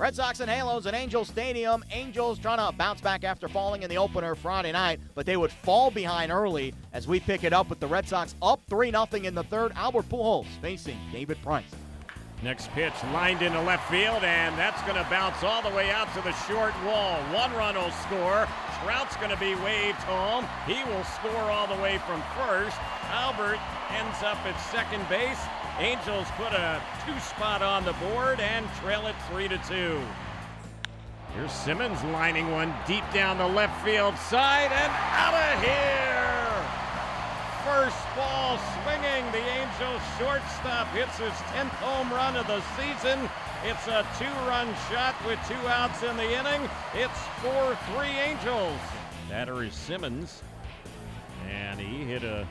Red Sox and Halos at Angels Stadium. Angels trying to bounce back after falling in the opener Friday night, but they would fall behind early as we pick it up with the Red Sox up 3 0 in the third. Albert Pujols facing David Price. Next pitch lined into left field, and that's going to bounce all the way out to the short wall. One run will score. Trout's going to be waved home. He will score all the way from first. Albert ends up at second base. Angels put a two spot on the board and trail it three to two. Here's Simmons lining one deep down the left field side and out of here. First ball swinging. The Angels shortstop hits his 10th home run of the season. It's a two run shot with two outs in the inning. It's 4 3 Angels. Batter Simmons. And he hit a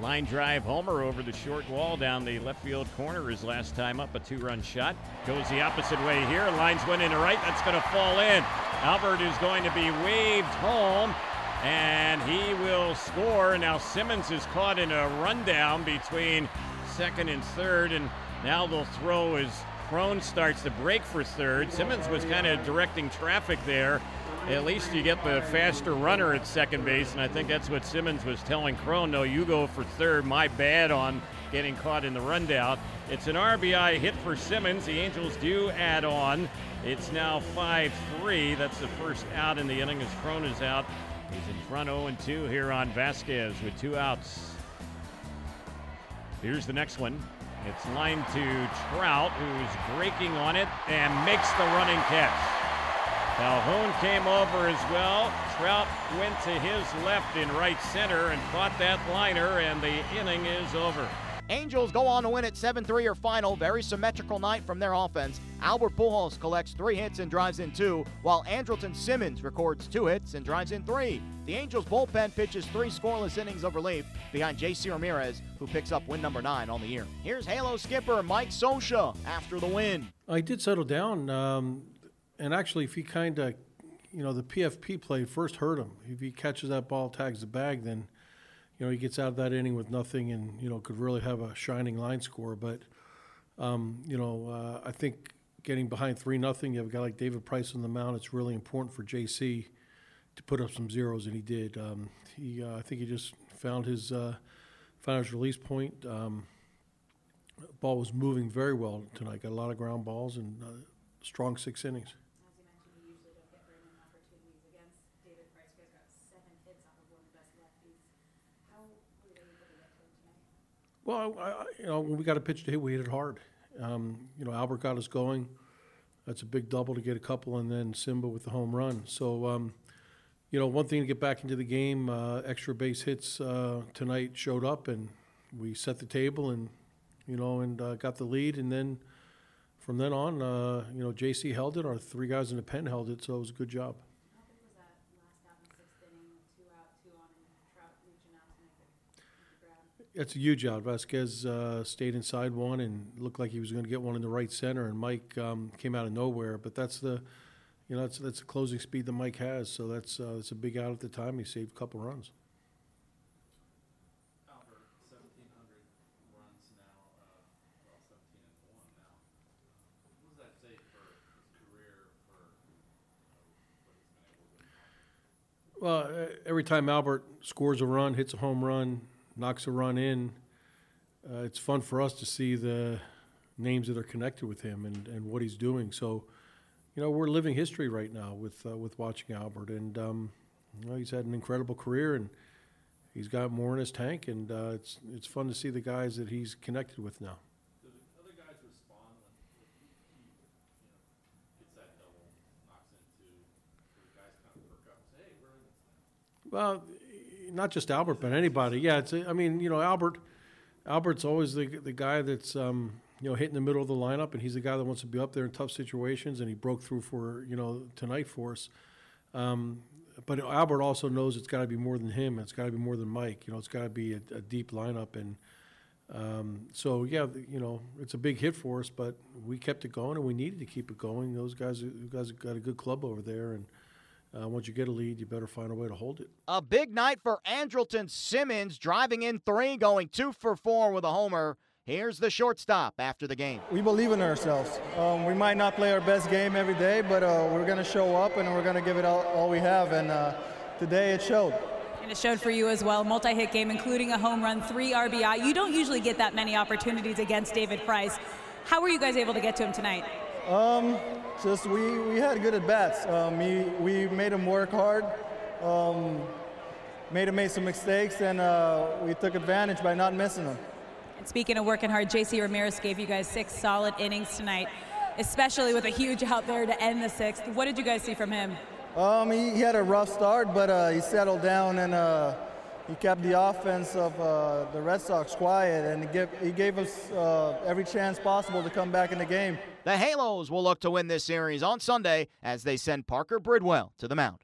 line drive homer over the short wall down the left field corner his last time up. A two run shot. Goes the opposite way here. Lines one into right. That's going to fall in. Albert is going to be waved home and he will score. Now Simmons is caught in a rundown between second and third, and now they'll throw as Cron starts to break for third. Simmons was kind of directing traffic there. At least you get the faster runner at second base, and I think that's what Simmons was telling Cron. No, you go for third. My bad on getting caught in the rundown. It's an RBI hit for Simmons. The Angels do add on. It's now 5 3. That's the first out in the inning as Cron is out. He's in front 0 2 here on Vazquez with two outs. Here's the next one. It's lined to Trout, who's breaking on it and makes the running catch. Calhoun came over as well. Trout went to his left in right center and caught that liner, and the inning is over. Angels go on to win at 7 3 or final. Very symmetrical night from their offense. Albert Pujols collects three hits and drives in two, while Andrelton Simmons records two hits and drives in three. The Angels bullpen pitches three scoreless innings of relief behind J.C. Ramirez, who picks up win number nine on the year. Here's Halo skipper Mike Scioscia after the win. I did settle down, um, and actually, if he kind of, you know, the PFP play first hurt him. If he catches that ball, tags the bag, then you know, he gets out of that inning with nothing and, you know, could really have a shining line score. But, um, you know, uh, I think getting behind 3 nothing, you have a guy like David Price on the mound, it's really important for JC to put up some zeros, and he did. Um, he, uh, I think he just found his, uh, found his release point. Um, ball was moving very well tonight. Got a lot of ground balls and uh, strong six innings. Well, I, you know, when we got a pitch to hit, we hit it hard. Um, you know, Albert got us going. That's a big double to get a couple, and then Simba with the home run. So, um, you know, one thing to get back into the game, uh, extra base hits uh, tonight showed up, and we set the table, and you know, and uh, got the lead, and then from then on, uh, you know, JC held it. Our three guys in the pen held it, so it was a good job. It's a huge out. Vazquez uh, stayed inside one and looked like he was going to get one in the right center, and Mike um, came out of nowhere. But that's the, you know, that's that's the closing speed that Mike has. So that's uh, that's a big out at the time. He saved a couple runs. Albert, 1,700 runs now, well, 17 and 1 now. What does that say for his career, for you know, what he's been able to accomplish? Well, every time Albert scores a run, hits a home run, knocks a run in, uh, it's fun for us to see the names that are connected with him and, and what he's doing. So, you know, we're living history right now with uh, with watching Albert, and um, you know, he's had an incredible career, and he's got more in his tank, and uh, it's it's fun to see the guys that he's connected with now. Well, not just Albert, but anybody. Yeah, it's. I mean, you know, Albert. Albert's always the the guy that's um, you know, hit in the middle of the lineup, and he's the guy that wants to be up there in tough situations, and he broke through for you know tonight for us. Um, but Albert also knows it's got to be more than him. It's got to be more than Mike. You know, it's got to be a, a, deep lineup, and um, so yeah, you know, it's a big hit for us. But we kept it going, and we needed to keep it going. Those guys, you guys got a good club over there, and uh, once you get a lead, you better find a way to hold it. A big night for Andrelton Simmons, driving in three, going two for four with a homer. Here's the shortstop after the game. We believe in ourselves. Um, we might not play our best game every day, but uh, we're going to show up and we're going to give it all, all, we have. And uh, today it showed. And it showed for you as well. Multi hit game, including a home run, three RBI. You don't usually get that many opportunities against David Price. How were you guys able to get to him tonight? Um, just we, we had good at bats. Um, we, we made him work hard. Um, made him make some mistakes, and uh, we took advantage by not missing them. And speaking of working hard, JC Ramirez gave you guys six solid innings tonight, especially with a huge out there to end the sixth. What did you guys see from him? Um, he, he had a rough start, but uh, he settled down and uh, he kept the offense of uh, the Red Sox quiet, and he gave, he gave us uh, every chance possible to come back in the game. The Halos will look to win this series on Sunday as they send Parker Bridwell to the mound.